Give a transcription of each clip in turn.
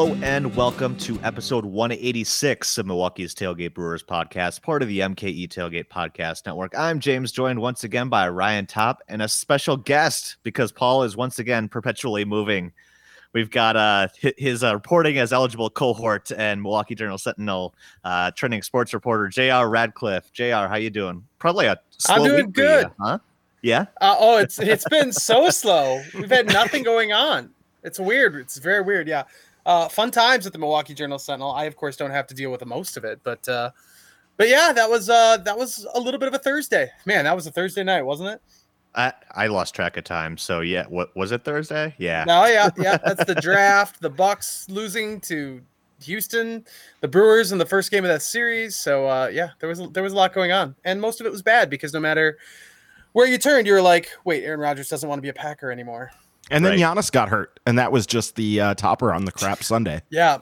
Hello and welcome to episode 186 of Milwaukee's Tailgate Brewers podcast, part of the MKE Tailgate Podcast Network. I'm James, joined once again by Ryan Top and a special guest because Paul is once again perpetually moving. We've got uh, his uh, reporting as eligible cohort and Milwaukee Journal Sentinel uh, trending sports reporter J.R. Radcliffe. J.R., how you doing? Probably a I'm doing good, you, huh? Yeah. Uh, oh, it's it's been so slow. We've had nothing going on. It's weird. It's very weird. Yeah. Uh, fun times at the Milwaukee Journal Sentinel. I of course don't have to deal with the most of it, but uh, but yeah, that was uh, that was a little bit of a Thursday. Man, that was a Thursday night, wasn't it? I, I lost track of time. So yeah, what was it Thursday? Yeah. No, yeah, yeah. That's the draft. the Bucks losing to Houston, the Brewers in the first game of that series. So uh, yeah, there was there was a lot going on, and most of it was bad because no matter where you turned, you were like, wait, Aaron Rodgers doesn't want to be a Packer anymore. And then right. Giannis got hurt, and that was just the uh, topper on the crap Sunday. Yeah,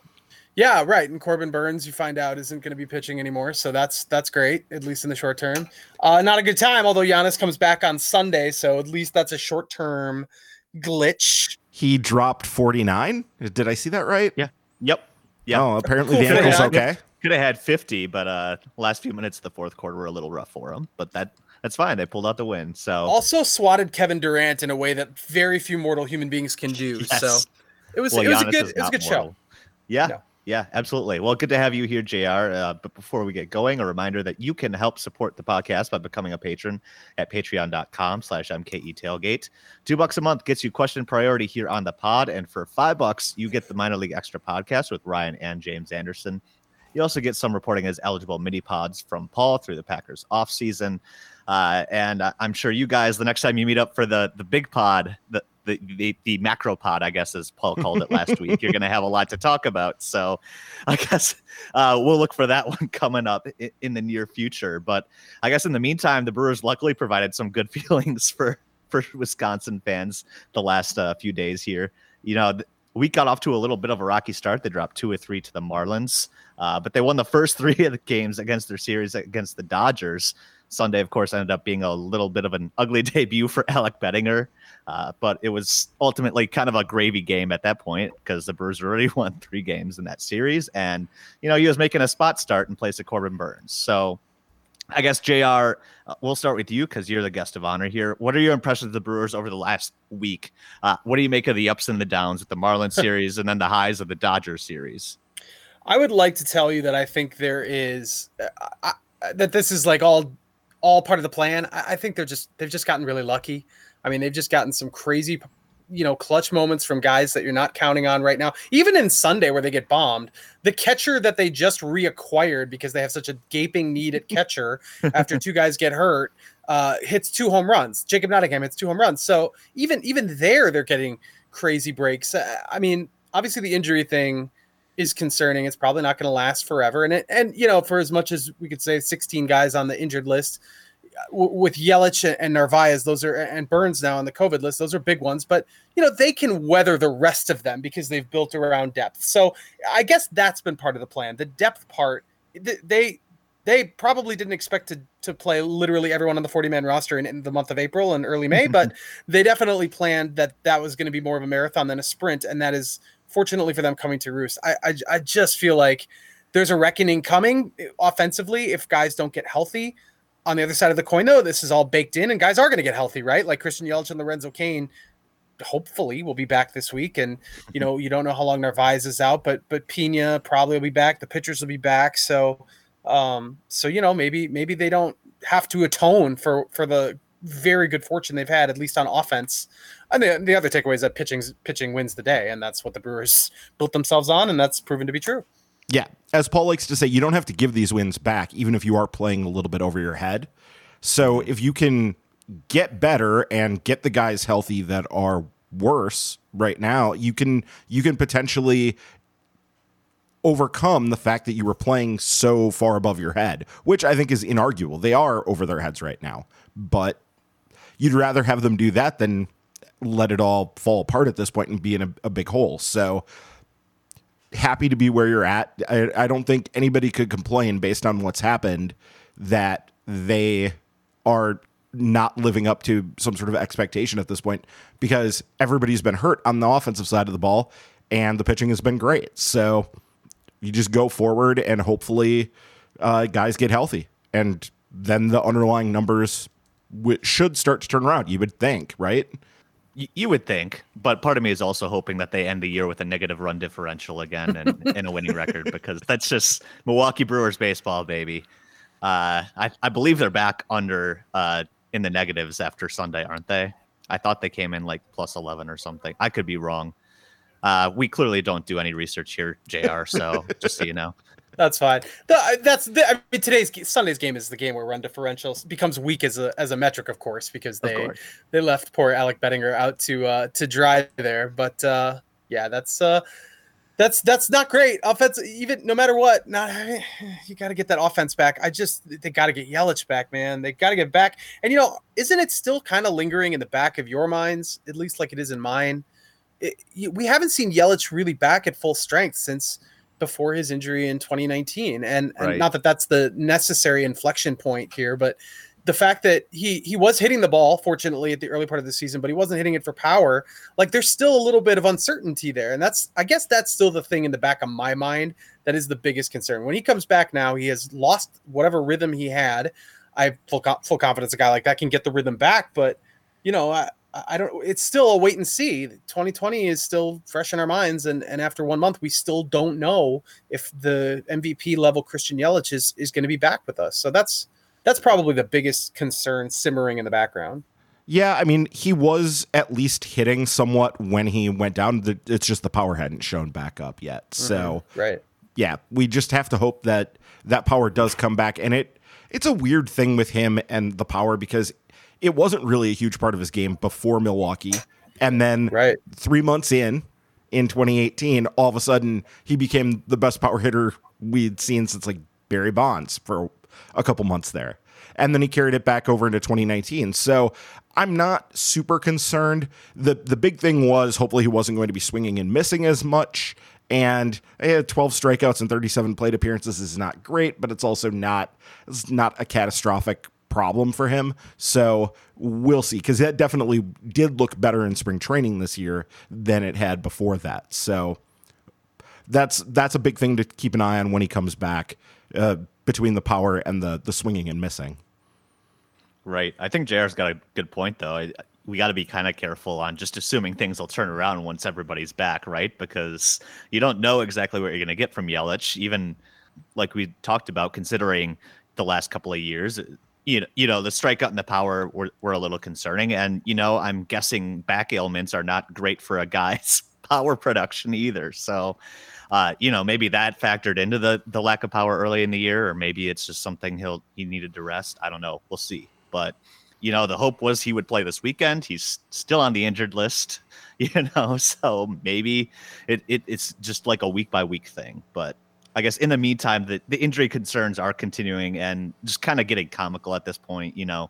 yeah, right. And Corbin Burnes, you find out, isn't going to be pitching anymore, so that's that's great, at least in the short term. Uh, not a good time, although Giannis comes back on Sunday, so at least that's a short term glitch. He dropped forty nine. Did I see that right? Yeah. Yep. Yeah. Oh, apparently the ankle's okay. Could have had fifty, but uh, last few minutes of the fourth quarter were a little rough for him. But that that's fine. They pulled out the win. So also swatted Kevin Durant in a way that very few mortal human beings can do. Yes. So it was well, it was Giannis a good it was a good mortal. show. Yeah. No. Yeah, absolutely. Well, good to have you here, JR. Uh, but before we get going, a reminder that you can help support the podcast by becoming a patron at patreon.com slash MKE tailgate. Two bucks a month gets you question priority here on the pod. And for five bucks, you get the minor league extra podcast with Ryan and James Anderson. You also get some reporting as eligible mini pods from Paul through the Packers off season. Uh, and I'm sure you guys, the next time you meet up for the the big pod, the the, the, the macro pod, I guess, as Paul called it last week. You're going to have a lot to talk about. So I guess uh, we'll look for that one coming up in, in, the near future. But I guess in the meantime, the Brewers luckily provided some good feelings for, for Wisconsin fans the last uh, few days here. You know, we got off to a little bit of a rocky start. They dropped two or three to the Marlins, uh, but they won the first three of the games against their series against the Dodgers. Sunday, of course, ended up being a little bit of an ugly debut for Alec Bettinger, uh, but it was ultimately kind of a gravy game at that point because the Brewers already won three games in that series, and you know he was making a spot start in place of Corbin Burnes. So, I guess Jr. Uh, we'll start with you because you're the guest of honor here. What are your impressions of the Brewers over the last week? Uh, what do you make of the ups and the downs with the Marlins series and then the highs of the Dodgers series? I would like to tell you that I think there is uh, that this is like all all part of the plan. I, I think they're just they've just gotten really lucky. I mean, they've just gotten some crazy you know clutch moments from guys that you're not counting on right now even in sunday where they get bombed the catcher that they just reacquired because they have such a gaping need at catcher after two guys get hurt uh, hits two home runs jacob nottingham hits two home runs so even even there they're getting crazy breaks uh, i mean obviously the injury thing is concerning it's probably not going to last forever and it, and you know for as much as we could say 16 guys on the injured list with Yelich and Narvaez, those are and Burnes now on the COVID list. Those are big ones, but you know they can weather the rest of them because they've built around depth. So I guess that's been part of the plan. The depth part, they they probably didn't expect to to play literally everyone on the 40 man roster in, in, the month of April and early May, but they definitely planned that that was going to be more of a marathon than a sprint, and that is fortunately for them coming to roost. I, I, I just feel like there's a reckoning coming offensively if guys don't get healthy on the other side of the coin, though, this is all baked in, and guys are going to get healthy, right? Like Christian Yelich and Lorenzo Cain, hopefully, will be back this week. And you know, you don't know how long Narvaez is out, but but Piña probably will be back. The pitchers will be back. So, um, so you know, maybe maybe they don't have to atone for for the very good fortune they've had, at least on offense. And the, the other takeaway is that pitching pitching wins the day, and that's what the Brewers built themselves on, and that's proven to be true. Yeah. As Paul likes to say, you don't have to give these wins back, even if you are playing a little bit over your head. So mm-hmm. if you can get better and get the guys healthy that are worse right now, you can you can potentially overcome the fact that you were playing so far above your head, which I think is inarguable. They are over their heads right now, but you'd rather have them do that than let it all fall apart at this point and be in a, a big hole. So happy to be where you're at. I, I don't think anybody could complain based on what's happened that they are not living up to some sort of expectation at this point because everybody's been hurt on the offensive side of the ball and the pitching has been great. So you just go forward and hopefully uh, guys get healthy, and then the underlying numbers w- should start to turn around. You would think, right? Y- You would think, but part of me is also hoping that they end the year with a negative run differential again and, and a winning record because that's just Milwaukee Brewers baseball, baby. Uh, I, I believe they're back under uh, in the negatives after Sunday, aren't they? I thought they came in like plus 11 or something. I could be wrong. Uh, we clearly don't do any research here, JR. So just so you know. That's fine. The, that's the, I mean, today's Sunday's game is the game where run differential becomes weak as a as a metric, of course, because they course. they left poor Alec Bettinger out to uh, to dry there. But uh, yeah, that's uh, that's that's not great. Offense, even no matter what, not you got to get that offense back. I just they got to get Yelich back, man. They got to get back. And you know, isn't it still kind of lingering in the back of your minds, at least like it is in mine? It, we haven't seen Yelich really back at full strength since before his injury in 2019 and, and not that that's the necessary inflection point here but the fact that he he was hitting the ball fortunately at the early part of the season but he wasn't hitting it for power like there's still a little bit of uncertainty there. And that's i guess that's still the thing in the back of my mind that is the biggest concern. When he comes back now he has lost whatever rhythm he had. I have full, full confidence a guy like that can get the rhythm back but you know I, I don't it's still a wait and see 2020 is still fresh in our minds and and after one month we still don't know if the mvp level christian yelich is is going to be back with us so that's that's probably the biggest concern simmering in the background Yeah, I mean, he was at least hitting somewhat when he went down. It's just the power hadn't shown back up yet. Mm-hmm. So, right yeah, we just have to hope that that power does come back. And it it's a weird thing with him and the power because it wasn't really a huge part of his game before Milwaukee. And then right three months in, in 2018, all of a sudden he became the best power hitter we'd seen since like Barry Bonds for a couple months there. And then he carried it back over into 2019. So I'm not super concerned. The the big thing was hopefully he wasn't going to be swinging and missing as much. And eh, 12 strikeouts and 37 plate appearances is not great, but it's also not it's not a catastrophic problem for him. So we'll see because that definitely did look better in spring training this year than it had before that. So that's that's a big thing to keep an eye on when he comes back uh, between the power and the the swinging and missing. Right. I think JR's got a good point, though. I, we got to be kind of careful on just assuming things will turn around once everybody's back, right? Because you don't know exactly what you're going to get from Yelich, even like we talked about, considering the last couple of years. You know, you know, the strikeout and the power were, were a little concerning. And, you know, I'm guessing back ailments are not great for a guy's power production either. So, uh, you know, maybe that factored into the the lack of power early in the year, or maybe it's just something he'll he needed to rest. I don't know. We'll see. But you know, the hope was he would play this weekend. He's still on the injured list, you know, so maybe it, it it's just like a week by week thing. But I guess in the meantime, the, the injury concerns are continuing and just kind of getting comical at this point. You know,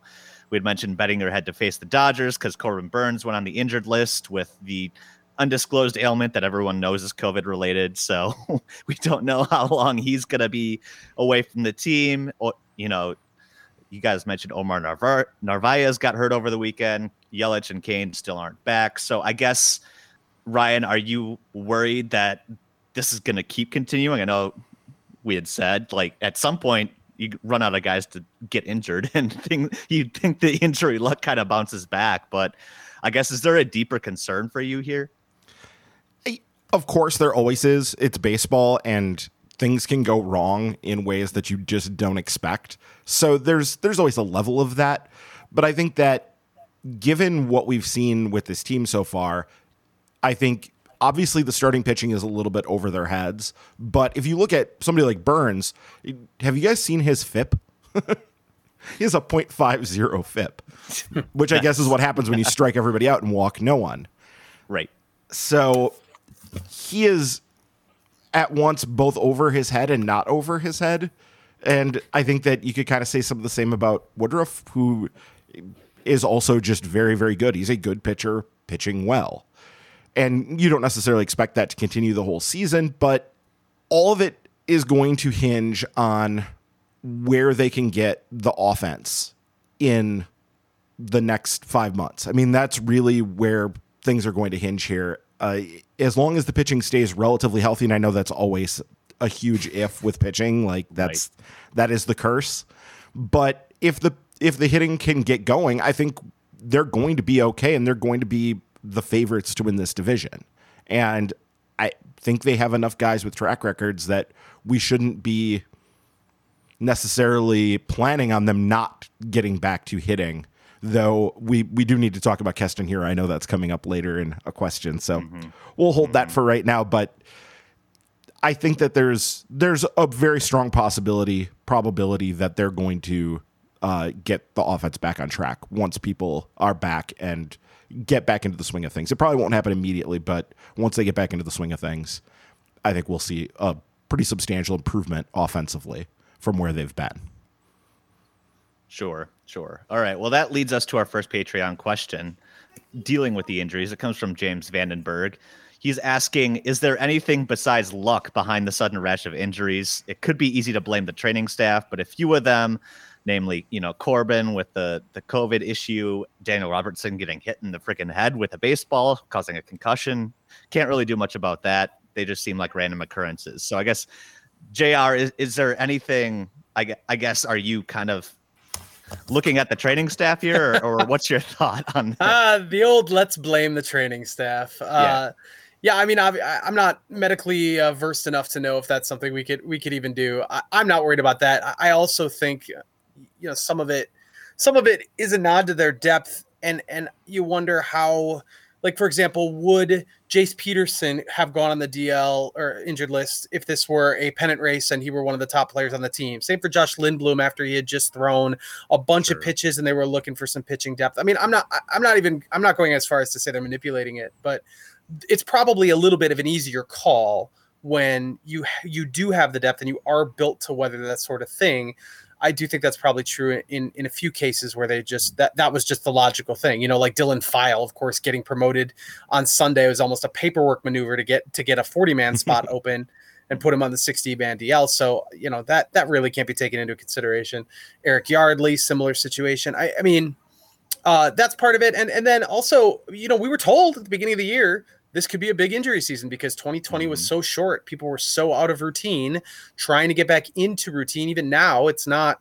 we had mentioned betting their head to face the Dodgers because Corbin Burnes went on the injured list with the undisclosed ailment that everyone knows is COVID related. So we don't know how long he's going to be away from the team. Or, you know, you guys mentioned Omar Narvaez got hurt over the weekend. Yelich and Cain still aren't back. So I guess, Ryan, are you worried that this is going to keep continuing? I know we had said, like, at some point, you run out of guys to get injured and you think the injury luck kind of bounces back. But I guess, is there a deeper concern for you here? Of course, there always is. It's baseball, and things can go wrong in ways that you just don't expect. So there's there's always a level of that. But I think that given what we've seen with this team so far, I think obviously the starting pitching is a little bit over their heads. But if you look at somebody like Burnes, have you guys seen his FIP? he has a 0.50 FIP, which I guess is what happens when you strike everybody out and walk no one. Right. So he is at once both over his head and not over his head. And I think that you could kind of say some of the same about Woodruff, who is also just very, very good. He's a good pitcher, pitching well. And you don't necessarily expect that to continue the whole season, but all of it is going to hinge on where they can get the offense in the next five months. I mean, that's really where things are going to hinge here. Uh, as long as the pitching stays relatively healthy, and I know that's always a huge if with pitching, like that's right. that is the curse. But if the if the hitting can get going, I think they're going to be okay, and they're going to be the favorites to win this division. And I think they have enough guys with track records that we shouldn't be necessarily planning on them not getting back to hitting. Though we we do need to talk about Keston here. I know that's coming up later in a question, so mm-hmm. we'll hold mm-hmm. that for right now. But I think that there's there's a very strong possibility probability that they're going to uh, get the offense back on track once people are back and get back into the swing of things. It probably won't happen immediately, but once they get back into the swing of things, I think we'll see a pretty substantial improvement offensively from where they've been. Sure, sure. All right. Well, that leads us to our first Patreon question dealing with the injuries. It comes from James Vandenberg. He's asking Is there anything besides luck behind the sudden rash of injuries? It could be easy to blame the training staff, but a few of them, namely, you know, Corbin with the, the COVID issue, Daniel Robertson getting hit in the freaking head with a baseball, causing a concussion, can't really do much about that. They just seem like random occurrences. So I guess, JR, is, is there anything, I, I guess, are you kind of looking at the training staff here, or, or what's your thought on that? Uh, the old let's blame the training staff. Uh, yeah. Yeah, I mean, I, am not medically uh, versed enough to know if that's something we could we could even do. I, am not worried about that. I also think, you know, some of it, some of it is a nod to their depth, and and you wonder how, like for example, would Jace Peterson have gone on the DL or injured list if this were a pennant race and he were one of the top players on the team? Same for Josh Lindblom after he had just thrown a bunch sure. of pitches and they were looking for some pitching depth. I mean, I'm not, I'm not even, I'm not going as far as to say they're manipulating it, but it's probably a little bit of an easier call when you you do have the depth and you are built to weather that sort of thing. I do think that's probably true in in a few cases where they just that that was just the logical thing. You know, like Dylan File, of course, getting promoted on Sunday was almost a paperwork maneuver to get to get a 40 man spot open and put him on the 60 man DL. So, you know, that that really can't be taken into consideration. Eric Yardley, similar situation. I, I mean, uh, that's part of it. And and then also, you know, we were told at the beginning of the year this could be a big injury season because 2020 mm-hmm. was so short. People were so out of routine, trying to get back into routine. Even now, it's not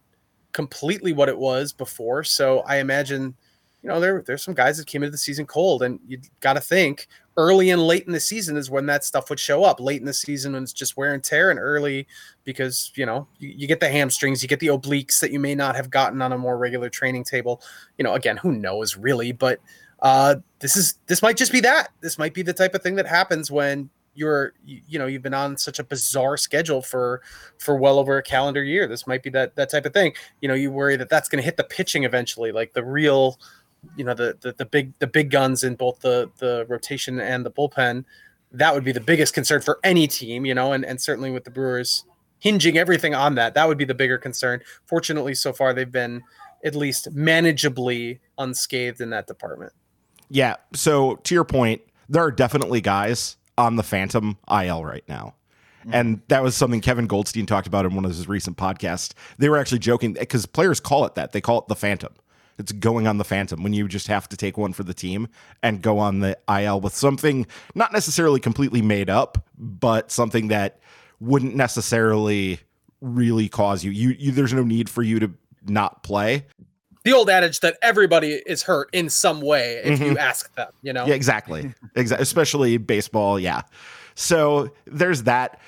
completely what it was before. So I imagine, you know, there there's some guys that came into the season cold, and you got to think early and late in the season is when that stuff would show up. Late in the season when it's just wear and tear, and early because you know you, you get the hamstrings, you get the obliques that you may not have gotten on a more regular training table. You know, again, who knows really, but uh, this is this might just be that. This might be the type of thing that happens when you're you, you, know you've been on such a bizarre schedule for for well over a calendar year. This might be that that type of thing. You know, you worry that that's going to hit the pitching eventually, like the real, you know, the, the the big the big guns in both the the rotation and the bullpen. That would be the biggest concern for any team, you know, and and certainly with the Brewers hinging everything on that, that would be the bigger concern. Fortunately, so far they've been at least manageably unscathed in that department. Yeah. So to your point, there are definitely guys on the Phantom IL right now. And that was something Kevin Goldstein talked about in one of his recent podcasts. They were actually joking because players call it that. They call it the Phantom. It's going on the Phantom when you just have to take one for the team and go on the IL with something not necessarily completely made up, but something that wouldn't necessarily really cause you. You, you there's no need for you to not play the old adage that everybody is hurt in some way if mm-hmm. you ask them, you know? Yeah, exactly. exactly. Especially baseball. Yeah. So there's that.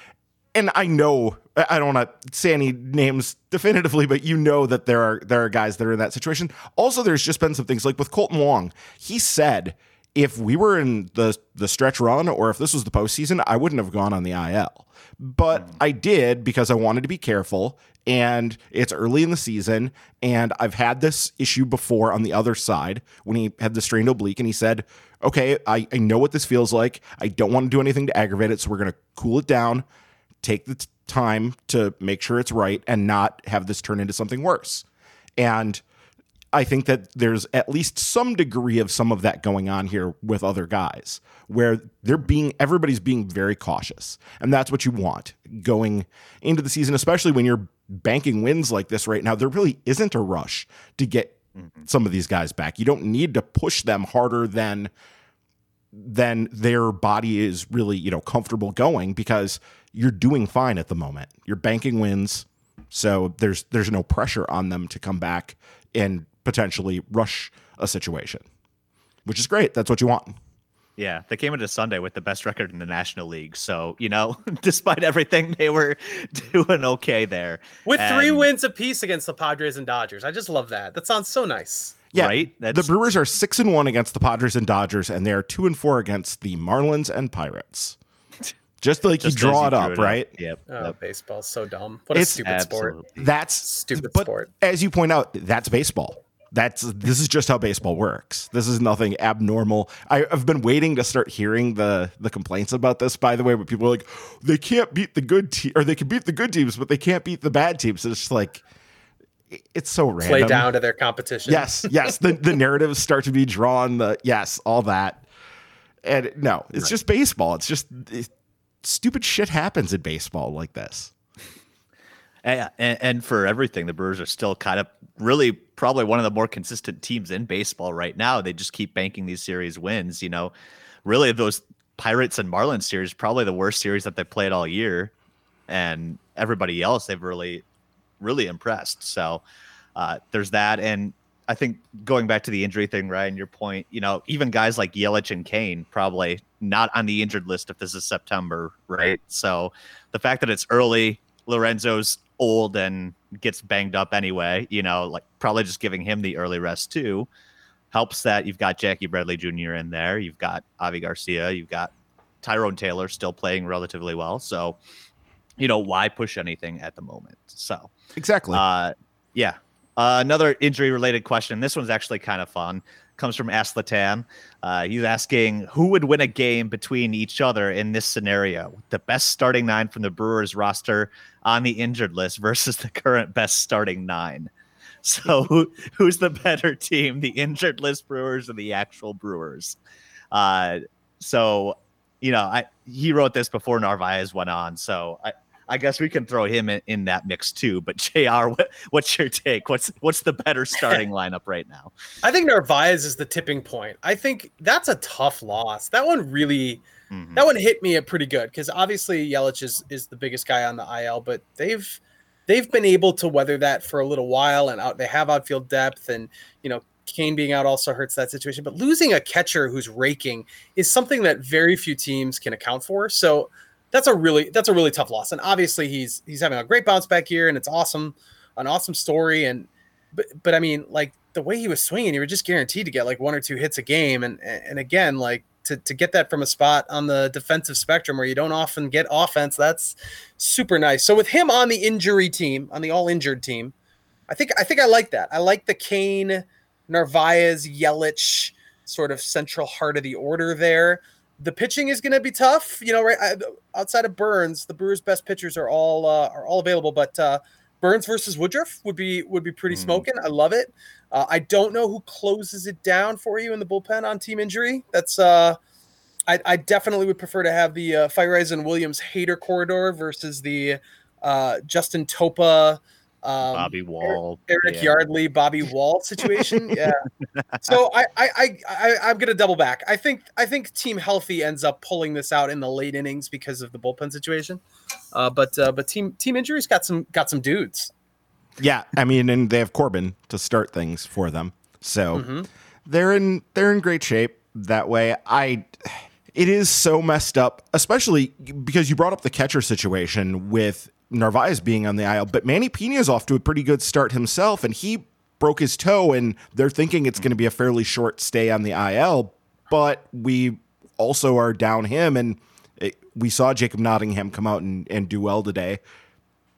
And I know I don't want to say any names definitively, but you know that there are there are guys that are in that situation. Also, there's just been some things like with Kolten Wong. He said if we were in the the stretch run or if this was the postseason, I wouldn't have gone on the IL. But mm. I did because I wanted to be careful and it's early in the season. And I've had this issue before on the other side when he had the strained oblique, and he said, Okay, I, I know what this feels like. I don't want to do anything to aggravate it. So we're going to cool it down, take the t- time to make sure it's right, and not have this turn into something worse. And I think that there's at least some degree of some of that going on here with other guys where they're being everybody's being very cautious. And that's what you want going into the season, especially when you're banking wins like this right now. There really isn't a rush to get mm-hmm. some of these guys back. You don't need to push them harder than then their body is really, you know, comfortable going because you're doing fine at the moment. You're banking wins, so there's there's no pressure on them to come back and potentially rush a situation. Which is great. That's what you want. Yeah, they came into Sunday with the best record in the National League. So, you know, despite everything, they were doing okay there. With and, three wins apiece against the Padres and Dodgers. I just love that. That sounds so nice. Yeah, right. That's... The Brewers are six and one against the Padres and Dodgers, and they are two and four against the Marlins and Pirates. Just like Just you draw it up, it right? Up. Yep. Oh, yep. baseball's so dumb. What it's, a stupid absolutely. sport. That's stupid but sport. As you point out, that's baseball. That's this is just how baseball works. This is nothing abnormal. I, have been waiting to start hearing the the complaints about this. By the way, but people are like, they can't beat the good team, or they can beat the good teams, but they can't beat the bad teams. It's just like it's so random. Play down to their competition. Yes, yes. the the narratives start to be drawn. The yes, all that. And no, it's right. just baseball. It's just it, stupid shit happens in baseball like this. And, and, for everything, the Brewers are still kind of really probably one of the more consistent teams in baseball right now. They just keep banking these series wins. You know, really those Pirates and Marlins series probably the worst series that they played all year, and everybody else they've really really impressed. So uh, there's that. And I think going back to the injury thing, Ryan, your point, you know, even guys like Yelich and Cain probably not on the injured list if this is September, right? So the fact that it's early, Lorenzo's old and gets banged up anyway, you know, like probably just giving him the early rest too helps that you've got Jackie Bradley Jr. in there, you've got Avi Garcia, you've got Tyrone Taylor still playing relatively well. So, you know, why push anything at the moment? So, exactly. Uh, yeah. Uh, another injury related question. This one's actually kind of fun. Comes from Aslatan. Uh, he's asking who would win a game between each other in this scenario? The best starting nine from the Brewers roster on the injured list versus the current best starting nine. So who, who's the better team, the injured list Brewers or the actual Brewers? Uh, so you know, I he wrote this before Narvaez went on, so I I guess we can throw him in, in that mix too. But Jr., what, what's your take? What's what's the better starting lineup right now? I think Narvaez is the tipping point. I think that's a tough loss. That one really, mm-hmm. that one hit me pretty good because obviously Yelich is is the biggest guy on the IL, but they've they've been able to weather that for a little while, and out they have outfield depth, and you know Cain being out also hurts that situation. But losing a catcher who's raking is something that very few teams can account for. So that's a really that's a really tough loss. And obviously he's he's having a great bounce back here, and it's awesome, an awesome story. And but but I mean, like the way he was swinging, you were just guaranteed to get like one or two hits a game. And and again, like to to get that from a spot on the defensive spectrum where you don't often get offense, that's super nice. So with him on the injury team, on the all injured team, I think I think I like that. I like the Cain, Narvaez, Yelich sort of central heart of the order there the pitching is going to be tough. You know, right outside of Burnes, the Brewers' best pitchers are all uh, are all available, but uh, Burnes versus Woodruff would be would be pretty mm. smoking. I love it. Uh, I don't know who closes it down for you in the bullpen on team injury. That's uh, I, I definitely would prefer to have the uh, Feyereisen and Williams Hader corridor versus the uh, Justin Topa um, Bobby Wahl, Eric yeah. Yardley, Bobby Wahl situation. Yeah. so I, I, I, I, I'm gonna double back. I think, I think Team Healthy ends up pulling this out in the late innings because of the bullpen situation. Uh, but, uh, but Team Team Injuries got some got some dudes. Yeah, I mean, and they have Corbin to start things for them, so mm-hmm. they're in they're in great shape that way. I. It is so messed up, especially because you brought up the catcher situation with Narvaez being on the IL, but Manny Piña is off to a pretty good start himself, and he broke his toe, and they're thinking it's going to be a fairly short stay on the IL. But we also are down him, and it, we saw Jacob Nottingham come out and, and do well today.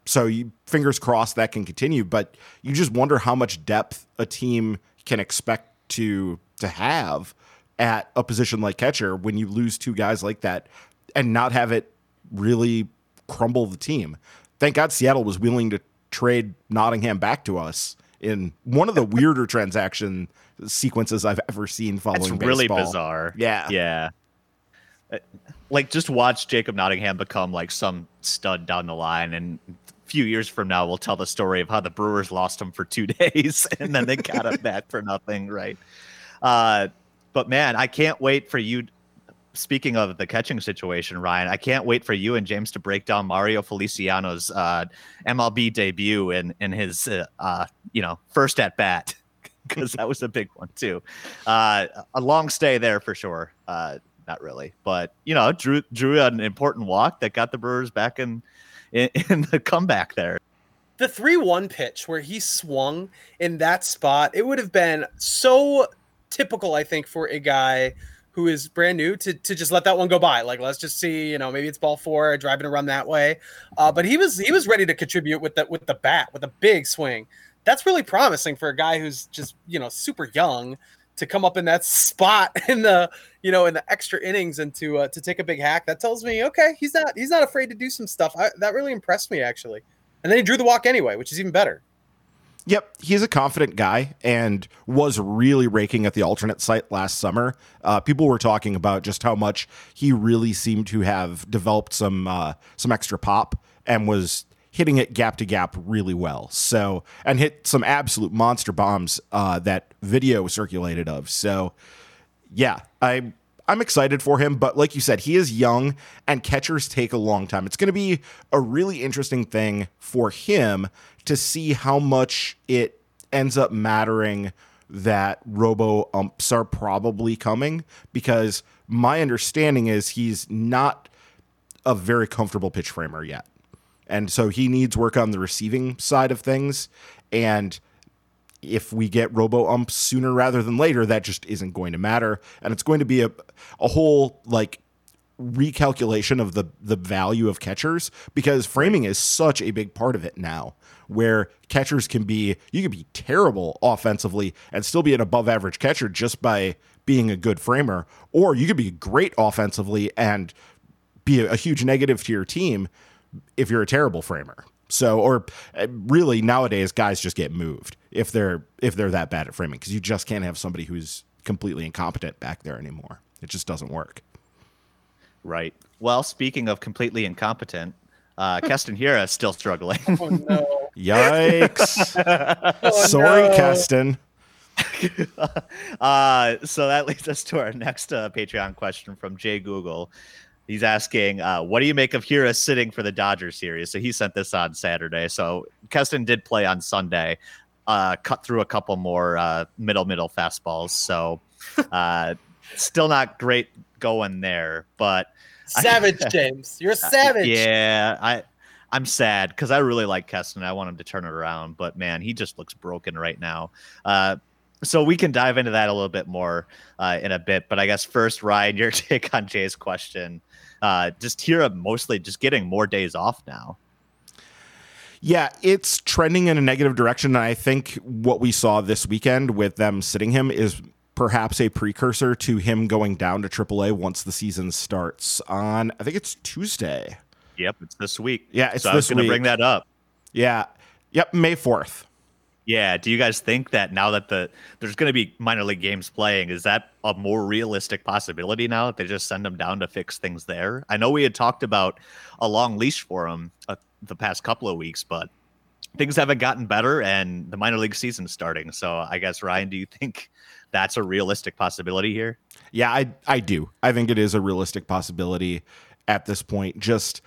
So you, fingers crossed that can continue, but you just wonder how much depth a team can expect to to have at a position like catcher when you lose two guys like that and not have it really crumble the team thank God Seattle was willing to trade Nottingham back to us in one of the weirder transaction sequences I've ever seen following It's really bizarre. Yeah. Yeah. Uh, like just watch Jacob Nottingham become like some stud down the line and a few years from now we'll tell the story of how the Brewers lost him for 2 days and then they got him back for nothing, right? Uh but man, I can't wait for you speaking of the catching situation, Ryan, I can't wait for you and James to break down Mario Feliciano's uh, MLB debut in in his uh, uh, you know first at bat because that was a big one too. Uh, a long stay there for sure. Uh, not really, but you know, drew drew an important walk that got the Brewers back in in, in the comeback there. The three-one pitch where he swung in that spot, it would have been so typical, I think, for a guy who is brand new to, to just let that one go by. Like, let's just see, you know, maybe it's ball four, driving a run that way. Uh, but he was he was ready to contribute with the with the bat, with a big swing. That's really promising for a guy who's just you know super young to come up in that spot in the you know in the extra innings and to uh, to take a big hack. That tells me okay, he's not he's not afraid to do some stuff. I, that really impressed me actually. And then he drew the walk anyway, which is even better. Yep, he's a confident guy and was really raking at the alternate site last summer. Uh, people were talking about just how much he really seemed to have developed some uh, some extra pop and was hitting it gap to gap really well. So and hit some absolute monster bombs uh, that video circulated of. So yeah, I I'm excited for him, but like you said, he is young and catchers take a long time. It's going to be a really interesting thing for him to see how much it ends up mattering that robo umps are probably coming because my understanding is he's not a very comfortable pitch framer yet. And so he needs work on the receiving side of things. And if we get robo umps sooner rather than later, that just isn't going to matter. And it's going to be a, a whole like recalculation of the the value of catchers because framing is such a big part of it now where catchers can be you can be terrible offensively and still be an above average catcher just by being a good framer or you could be great offensively and be a, a huge negative to your team if you're a terrible framer so or uh, really nowadays guys just get moved if they're if they're that bad at framing because you just can't have somebody who's completely incompetent back there anymore it just doesn't work right well speaking of completely incompetent uh, Keston Hiura is still struggling. Oh no! Yikes! Oh, Sorry, no. Keston. uh, so that leads us to our next uh, Patreon question from Jay Google. He's asking, uh, "What do you make of Hiura sitting for the Dodgers series?" So he sent this on Saturday. So Keston did play on Sunday, uh, cut through a couple more uh, middle middle fastballs. So uh, still not great going there, but Savage, James. You're savage. yeah, I I'm sad because I really like Keston. I want him to turn it around, but man, he just looks broken right now. Uh, so we can dive into that a little bit more uh, in a bit. But I guess first, Ryan, your take on Jay's question. Uh, just here, mostly just getting more days off now. Yeah, it's trending in a negative direction. And I think what we saw this weekend with them sitting him is perhaps a precursor to him going down to AAA once the season starts on, I think it's Tuesday. Yep, it's this week. Yeah, it's so I was going to bring that up. Yeah. Yep, May 4th. Yeah. Do you guys think that now that the there's going to be minor league games playing, is that a more realistic possibility now that they just send them down to fix things there? I know we had talked about a long leash for him uh, the past couple of weeks, but things haven't gotten better, and the minor league season's starting. So I guess Ryan, do you think that's a realistic possibility here? Yeah, I I do. I think it is a realistic possibility at this point. Just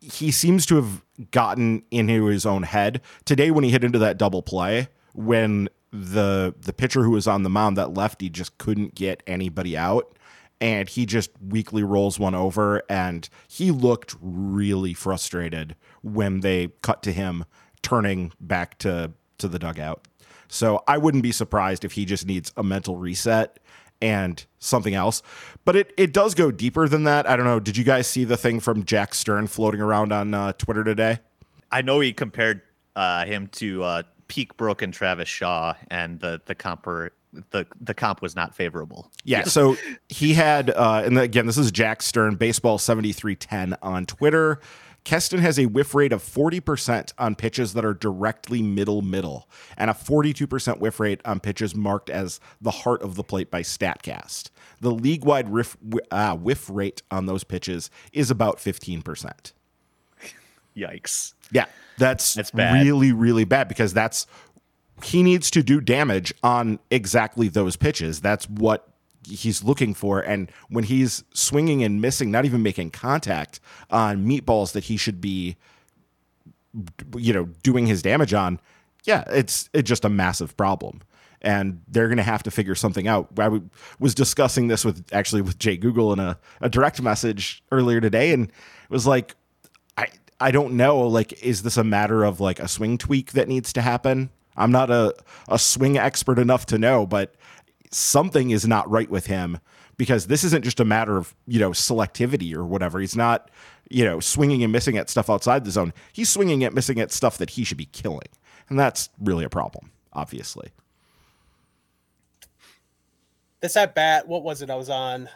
he seems to have gotten into his own head today when he hit into that double play when the the pitcher who was on the mound that lefty just couldn't get anybody out and he just weakly rolls one over and he looked really frustrated when they cut to him turning back to to the dugout. So i wouldn't be surprised if he just needs a mental reset and something else. But it it does go deeper than that. I don't know. Did you guys see the thing from jack stern floating around on uh, twitter today? I know he compared uh, him to uh, peak broken Travis Shaw, and the the comp the the comp was not favorable. Yeah, so he had, uh, and again, this is Jack Stern, baseball 7310 on Twitter. Keston has a whiff rate of 40% on pitches that are directly middle middle, and a 42% whiff rate on pitches marked as the heart of the plate by StatCast. The league wide whiff, uh, whiff rate on those pitches is about 15%. Yikes! Yeah, that's, That's bad. really, really bad because that's he needs to do damage on exactly those pitches. That's what he's looking for. And when he's swinging and missing, not even making contact on meatballs that he should be, you know, doing his damage on, yeah, it's it's just a massive problem. And they're going to have to figure something out. I w- was discussing this with actually with Jay Google in a, a direct message earlier today, and it was like, I I don't know. Like, is this a matter of like a swing tweak that needs to happen? I'm not a, a swing expert enough to know, but something is not right with him because this isn't just a matter of, you know, selectivity or whatever. He's not, you know, swinging and missing at stuff outside the zone. He's swinging at missing at stuff that he should be killing. And that's really a problem, obviously. This at bat, what was it? I was on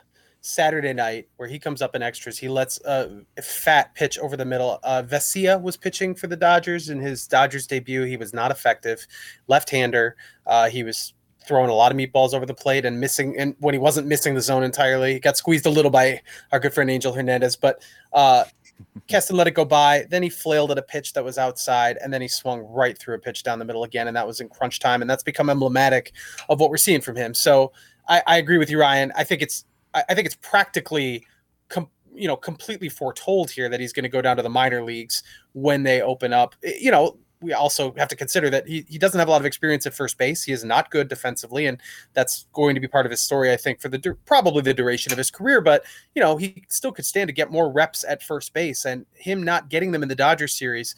Saturday night where he comes up in extras. He lets a fat pitch over the middle. Uh, Vesia was pitching for the Dodgers in his Dodgers debut. He was not effective, left-hander. Uh, he was throwing a lot of meatballs over the plate and missing. And when he wasn't missing the zone entirely, he got squeezed a little by our good friend Angel Hernandez. But uh, Keston let it go by. Then he flailed at a pitch that was outside, and then he swung right through a pitch down the middle again, and that was in crunch time. And that's become emblematic of what we're seeing from him. So I, I agree with you, Ryan. I think it's I, I think it's practically. Com- you know, completely foretold here that he's going to go down to the minor leagues when they open up. You know, we also have to consider that he, he doesn't have a lot of experience at first base. He is not good defensively, and that's going to be part of his story, I think, for the probably the duration of his career. But you know, he still could stand to get more reps at first base, and him not getting them in the Dodgers series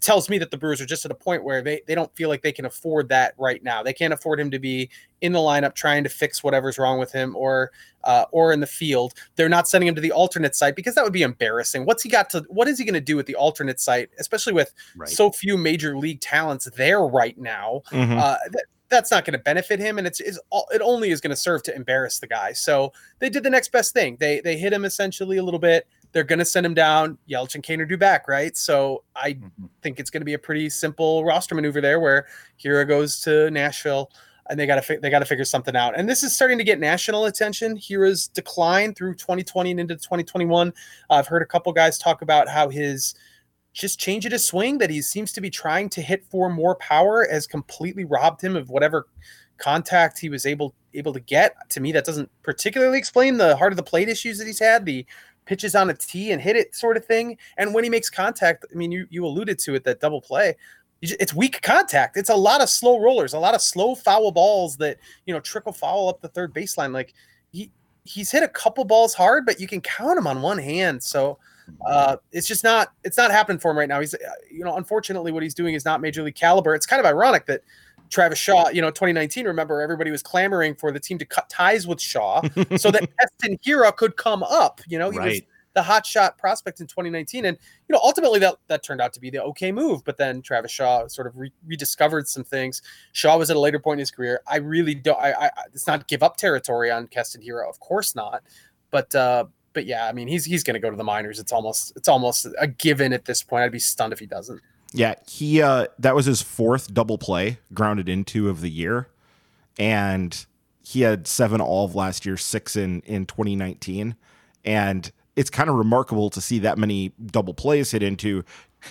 tells me that the Brewers are just at a point where they, they don't feel like they can afford that right now. They can't afford him to be in the lineup trying to fix whatever's wrong with him or uh, or in the field. They're not sending him to the alternate site because that would be embarrassing. What's he got to what is he going to do with the alternate site, especially with right. so few major league talents there right now? Mm-hmm. Uh, that, that's not going to benefit him and it's, it's all, it only is going to serve to embarrass the guy. So they did the next best thing. They they hit him essentially a little bit they're going to send him down. Yelich and Cain are due back, right? So I mm-hmm. think it's going to be a pretty simple roster maneuver there, where Hiura goes to Nashville, and they got to they got to figure something out. And this is starting to get national attention. Hiura's decline through 2020 and into 2021. Uh, I've heard a couple guys talk about how his just change of his swing that he seems to be trying to hit for more power has completely robbed him of whatever contact he was able able to get. To me, that doesn't particularly explain the heart of the plate issues that he's had, the pitches on a tee and hit it sort of thing. And when he makes contact, I mean, you you alluded to it that double play. It's weak contact. It's a lot of slow rollers, a lot of slow foul balls that you know trickle foul up the third baseline. Like he he's hit a couple balls hard, but you can count them on one hand. So uh, it's just not it's not happening for him right now. He's you know unfortunately what he's doing is not major league caliber. It's kind of ironic that Travis Shaw, you know, 2019, remember everybody was clamoring for the team to cut ties with Shaw so that Keston Hiura could come up. You know, he right. was the hot shot prospect in 2019. And, you know, ultimately that, that turned out to be the okay move. But then Travis Shaw sort of re- rediscovered some things. Shaw was at a later point in his career. I really don't, I, I it's not give up territory on Keston Hiura. Of course not. But, uh, but yeah, I mean, he's he's going to go to the minors. It's almost it's almost a given at this point. I'd be stunned if he doesn't. Yeah, he uh that was his fourth double play grounded into of the year. And he had seven all of last year, six in in 2019. And it's kind of remarkable to see that many double plays hit into,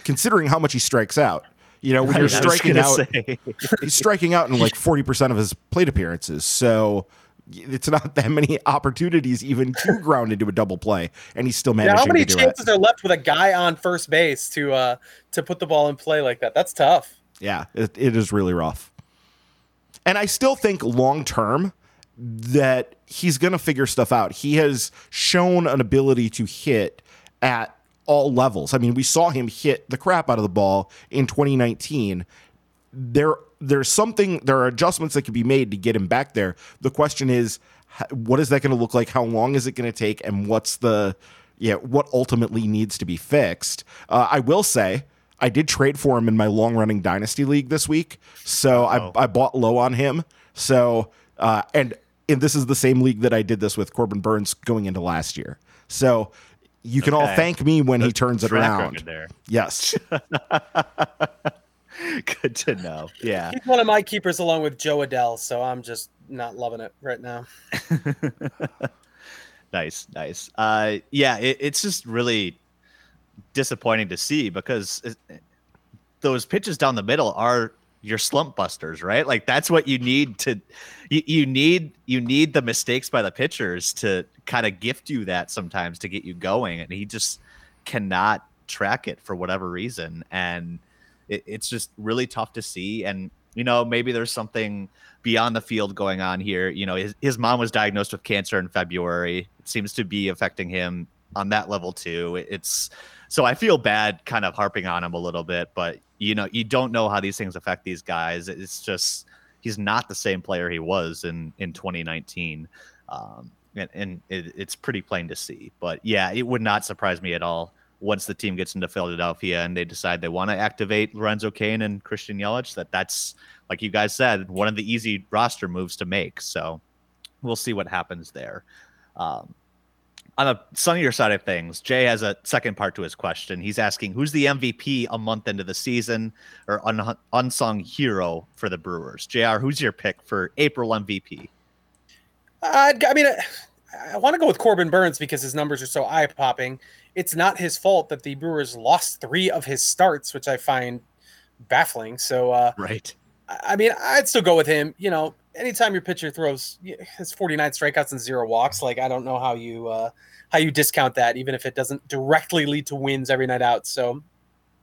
considering how much he strikes out. You know, when you're striking out, he's striking out in like 40% of his plate appearances. So it's not that many opportunities even to ground into a double play, and he's still managing. Yeah, how many chances are left with a guy on first base to uh to put the ball in play like that? That's tough. Yeah, it, it is really rough. And I still think long term that he's going to figure stuff out. He has shown an ability to hit at all levels. I mean, we saw him hit the crap out of the ball in 2019. There there's something there are adjustments that can be made to get him back there. The question is what is that going to look like? How long is it going to take? And what's the yeah, what ultimately needs to be fixed? Uh, I will say I did trade for him in my long running dynasty league this week, so I, I bought low on him. So uh, and and this is the same league that I did this with Corbin Burnes going into last year. So you can okay. all thank me when he turns it around. There. Yes. Good to know. Yeah. He's one of my keepers along with Jo Adell, so I'm just not loving it right now. nice, nice. Uh, yeah, it, it's just really disappointing to see because it, those pitches down the middle are your slump busters, right? Like that's what you need to you, you need you need the mistakes by the pitchers to kind of gift you that sometimes to get you going. And he just cannot track it for whatever reason. And it, it's just really tough to see. And you know, maybe there's something beyond the field going on here. You know, his, his mom was diagnosed with cancer in February. It seems to be affecting him on that level too. It's so I feel bad kind of harping on him a little bit, but you know, you don't know how these things affect these guys. It's just he's not the same player he was in in 2019. Um, and, and it, it's pretty plain to see. But yeah, it would not surprise me at all once the team gets into Philadelphia and they decide they want to activate Lorenzo Cain and Christian Yelich. That that's like you guys said, one of the easy roster moves to make. So we'll see what happens there. Um, on the sunnier side of things, Jay has a second part to his question. He's asking who's the MVP a month into the season or un- unsung hero for the Brewers. JR, who's your pick for April MVP? Uh, I mean, I, I want to go with Corbin Burnes because his numbers are so eye popping. It's not his fault that the Brewers lost three of his starts, which I find baffling. So, uh, right. I mean, I'd still go with him. You know, anytime your pitcher throws his 49 strikeouts and zero walks, like I don't know how you uh, how you discount that, even if it doesn't directly lead to wins every night out. So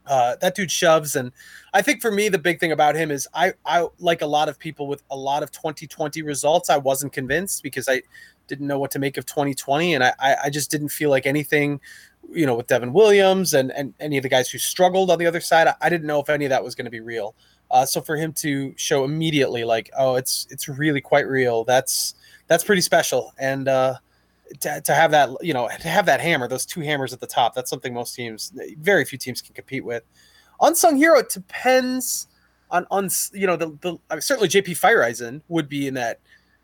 uh, that dude shoves, and I think for me the big thing about him is I I like a lot of people with a lot of 2020 results. I wasn't convinced because I didn't know what to make of 2020, and I I just didn't feel like anything. You know, with Devin Williams and, and any of the guys who struggled on the other side, I, didn't know if any of that was going to be real. Uh, so for him to show immediately, like, oh, it's it's really quite real. That's that's pretty special. And uh, to, to have that, you know, to have that hammer, those two hammers at the top, that's something most teams, very few teams can compete with. Unsung hero, it depends on on you know the, the certainly JP Feyereisen would be in that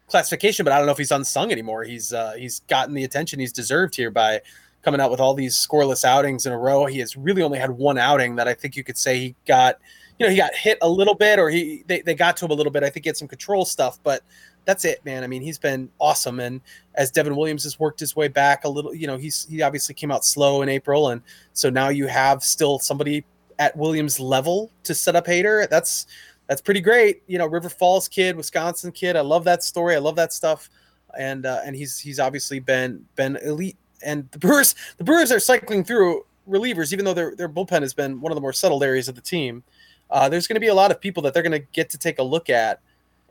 classification, but I don't know if he's unsung anymore. He's uh, he's gotten the attention he's deserved here by coming out with all these scoreless outings in a row. He has really only had one outing that I think you could say he got you know, he got hit a little bit or he they, they got to him a little bit. I think he had some control stuff, but that's it, man. I mean, he's been awesome. And as Devin Williams has worked his way back a little, you know, he's he obviously came out slow in April. And so now you have still somebody at Williams level to set up Hader. That's that's pretty great. You know, River Falls kid, Wisconsin kid. I love that story. I love that stuff. And uh, and he's he's obviously been been elite. And the Brewers the Brewers are cycling through relievers, even though their their bullpen has been one of the more settled areas of the team uh, there's going to be a lot of people that they're going to get to take a look at.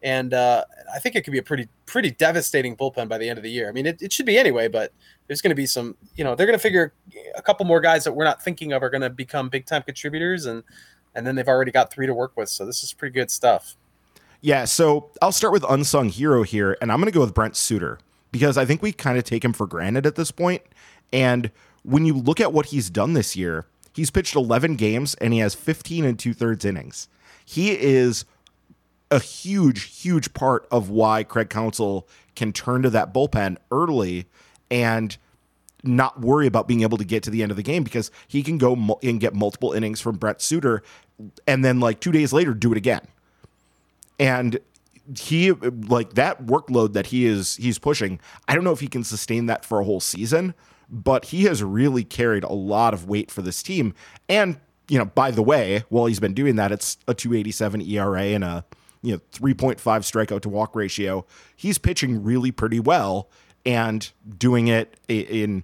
And uh, I think it could be a pretty pretty devastating bullpen by the end of the year. I mean, it, it should be anyway, but there's going to be some, you know, they're going to figure a couple more guys that we're not thinking of are going to become big time contributors, and and then they've already got three to work with. So this is pretty good stuff. Yeah, so I'll start with unsung hero here, and I'm going to go with Brent Suter because I think we kind of take him for granted at this point. And when you look at what he's done this year, He's pitched 11 games and he has 15 and two thirds innings. He is a huge, huge part of why Craig Counsell can turn to that bullpen early and not worry about being able to get to the end of the game because he can go and get multiple innings from Brent Suter and then like two days later do it again. And he like that workload that he is he's pushing. I don't know if he can sustain that for a whole season, but he has really carried a lot of weight for this team. And, you know, by the way, while he's been doing that, it's a 287 ERA and a, you know, 3.5 strikeout to walk ratio. He's pitching really pretty well and doing it in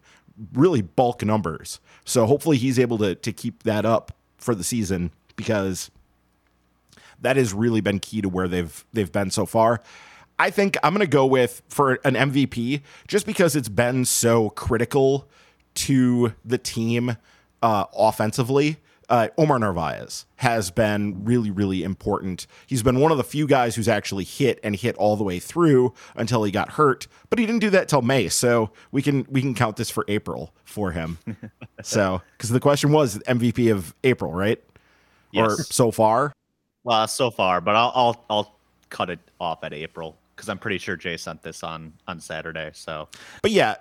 really bulk numbers. So hopefully he's able to to keep that up for the season because that has really been key to where they've they've been so far. I think I'm going to go with for an MVP just because it's been so critical to the team uh, offensively. Uh, Omar Narvaez has been really, really important. He's been one of the few guys who's actually hit and hit all the way through until he got hurt, but he didn't do that till May. So we can we can count this for April for him. so because the question was MVP of April, right? Yes. Or so far. Well, so far, but I'll I'll I'll cut it off at April because I'm pretty sure Jay sent this on on Saturday. So, but yeah,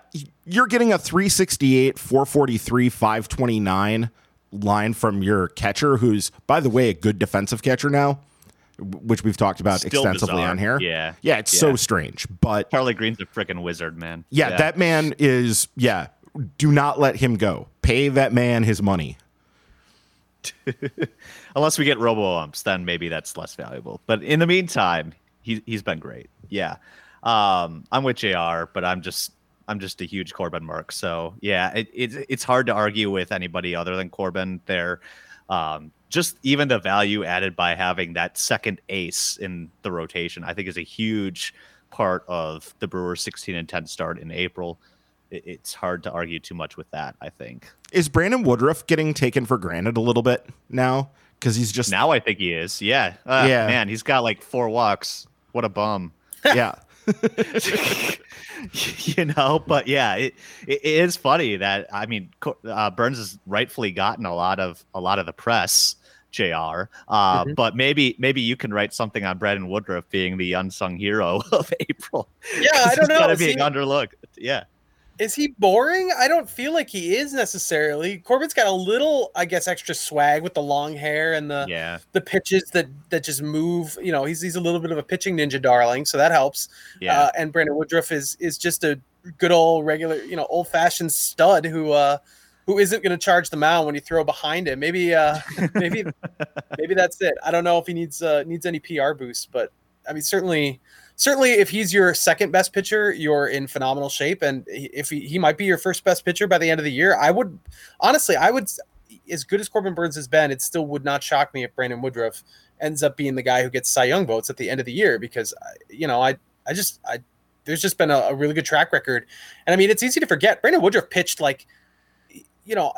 you're getting a 368, 443, 529 line from your catcher, who's by the way a good defensive catcher now, which we've talked about Still extensively bizarre. on here. Yeah, yeah, it's yeah. so strange. But Charlie Greene's a freaking wizard, man. Yeah, yeah, that man is. Yeah, do not let him go. Pay that man his money. Unless we get robo umps, then maybe that's less valuable. But in the meantime, he he's been great. Yeah. Um, I'm with JR, but I'm just I'm just a huge Corbin mark. So yeah, it, it it's hard to argue with anybody other than Corbin there. Um, just even the value added by having that second ace in the rotation, I think is a huge part of the Brewers 16 and 10 start in April. It, it's hard to argue too much with that, I think. Is Brandon Woodruff getting taken for granted a little bit now? Because he's just now I think he is. Yeah. Uh, yeah. Man, he's got like four walks. What a bum. yeah. you know, but yeah, it, it is funny that I mean uh, Burnes has rightfully gotten a lot of a lot of the press, Jr. Uh, mm-hmm. But maybe maybe you can write something on Brandon Woodruff being the unsung hero of April. Yeah, I don't know. Kind of being he, underlooked. Yeah is he boring? I don't feel like he is necessarily. Corbin's got a little, I guess, extra swag with the long hair and the yeah. the pitches that that just move. You know, he's he's a little bit of a pitching ninja darling, so that helps. Yeah. Uh, and Brandon Woodruff is is just a good old regular, you know, old fashioned stud who uh who isn't going to charge the mound when you throw behind him. Maybe uh maybe maybe that's it. I don't know if he needs uh needs any PR boost, but I mean certainly certainly if he's your second best pitcher, you're in phenomenal shape. And if he, he might be your first best pitcher by the end of the year, I would honestly, I would, as good as Corbin Burnes has been, it still would not shock me if Brandon Woodruff ends up being the guy who gets Cy Young votes at the end of the year because, uh, you know, I, I just, I, there's just been a, a really good track record. And I mean, it's easy to forget Brandon Woodruff pitched like, you know,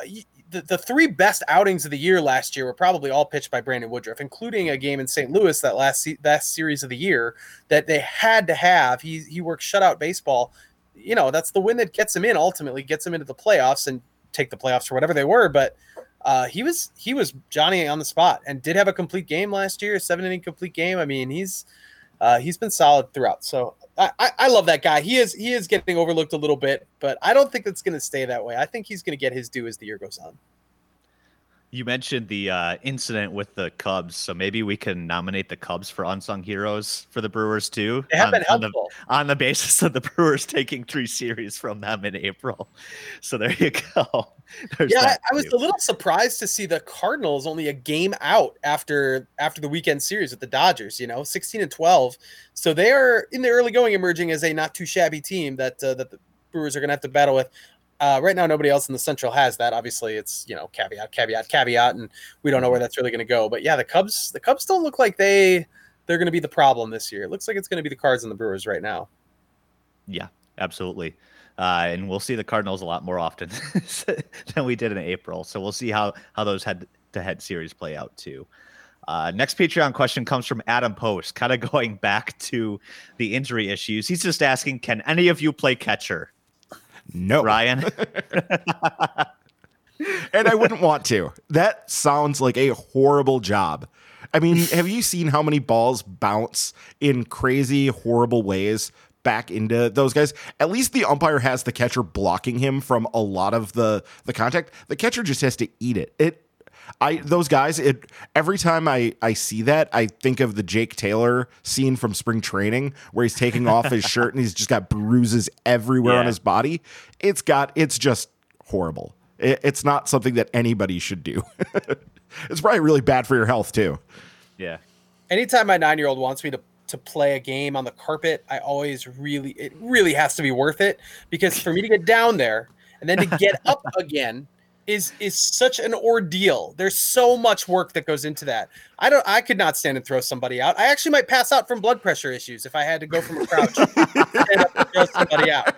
the, the three best outings of the year last year were probably all pitched by Brandon Woodruff, including a game in St. Louis that last series of the year that they had to have. He he worked shutout baseball. You know, that's the win that gets him in ultimately, gets him into the playoffs and take the playoffs for whatever they were. But uh, he was he was Johnny on the spot and did have a complete game last year, seven inning complete game. I mean, he's uh, he's been solid throughout. So I, I love that guy. He is he is getting overlooked a little bit, but I don't think that's going to stay that way. I think he's going to get his due as the year goes on. You mentioned the uh, incident with the Cubs, so maybe we can nominate the Cubs for unsung heroes for the Brewers too. They have on, been helpful on the, on the, basis of the Brewers taking three series from them in April. So there you go. There's yeah, I, I was a little surprised to see the Cardinals only a game out after after the weekend series with the Dodgers. You know, sixteen and twelve, so they are in the early going emerging as a not too shabby team that uh, that the Brewers are going to have to battle with. Uh, right now, nobody else in the Central has that. Obviously, it's you know caveat, caveat, caveat, and we don't know where that's really going to go. But yeah, the Cubs, the Cubs don't look like they they're going to be the problem this year. It looks like it's going to be the Cards and the Brewers right now. Yeah, absolutely. Uh, and we'll see the Cardinals a lot more often than we did in April. So we'll see how how those head to head series play out too. Uh, next Patreon question comes from Adam Post, kind of going back to the injury issues. He's just asking, can any of you play catcher? No. Ryan. and I wouldn't want to. That sounds like a horrible job. I mean, have you seen how many balls bounce in crazy, horrible ways back into those guys? At least the umpire has the catcher blocking him from a lot of the the contact. The catcher just has to eat it. It I those guys, it every time I I see that, I think of the Jake Taylor scene from spring training where he's taking off his shirt and he's just got bruises everywhere yeah. on his body. It's got it's just horrible. It, it's not something that anybody should do. it's probably really bad for your health too. Yeah. Anytime my nine year old wants me to to play a game on the carpet, I always really it really has to be worth it because for me to get down there and then to get up again is is such an ordeal. There's so much work that goes into that. I don't I could not stand and throw somebody out. I actually might pass out from blood pressure issues if I had to go from a crouch stand up and throw somebody out.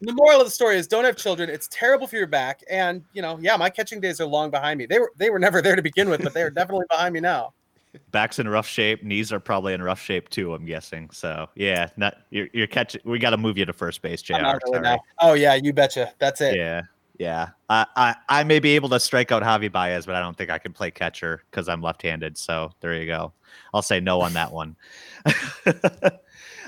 The moral of the story is don't have children. It's terrible for your back. And you know, yeah, my catching days are long behind me. They were they were never there to begin with, but they are definitely behind me now. Back's in rough shape. Knees are probably in rough shape too. I'm guessing. So yeah, not you're, you're catching. We got to move you to first base, Jr. Really oh yeah, you betcha. That's it. Yeah, yeah, I, I, I may be able to strike out Javi Baez, but I don't think I can play catcher because I'm left-handed. So there you go. I'll say no on that one.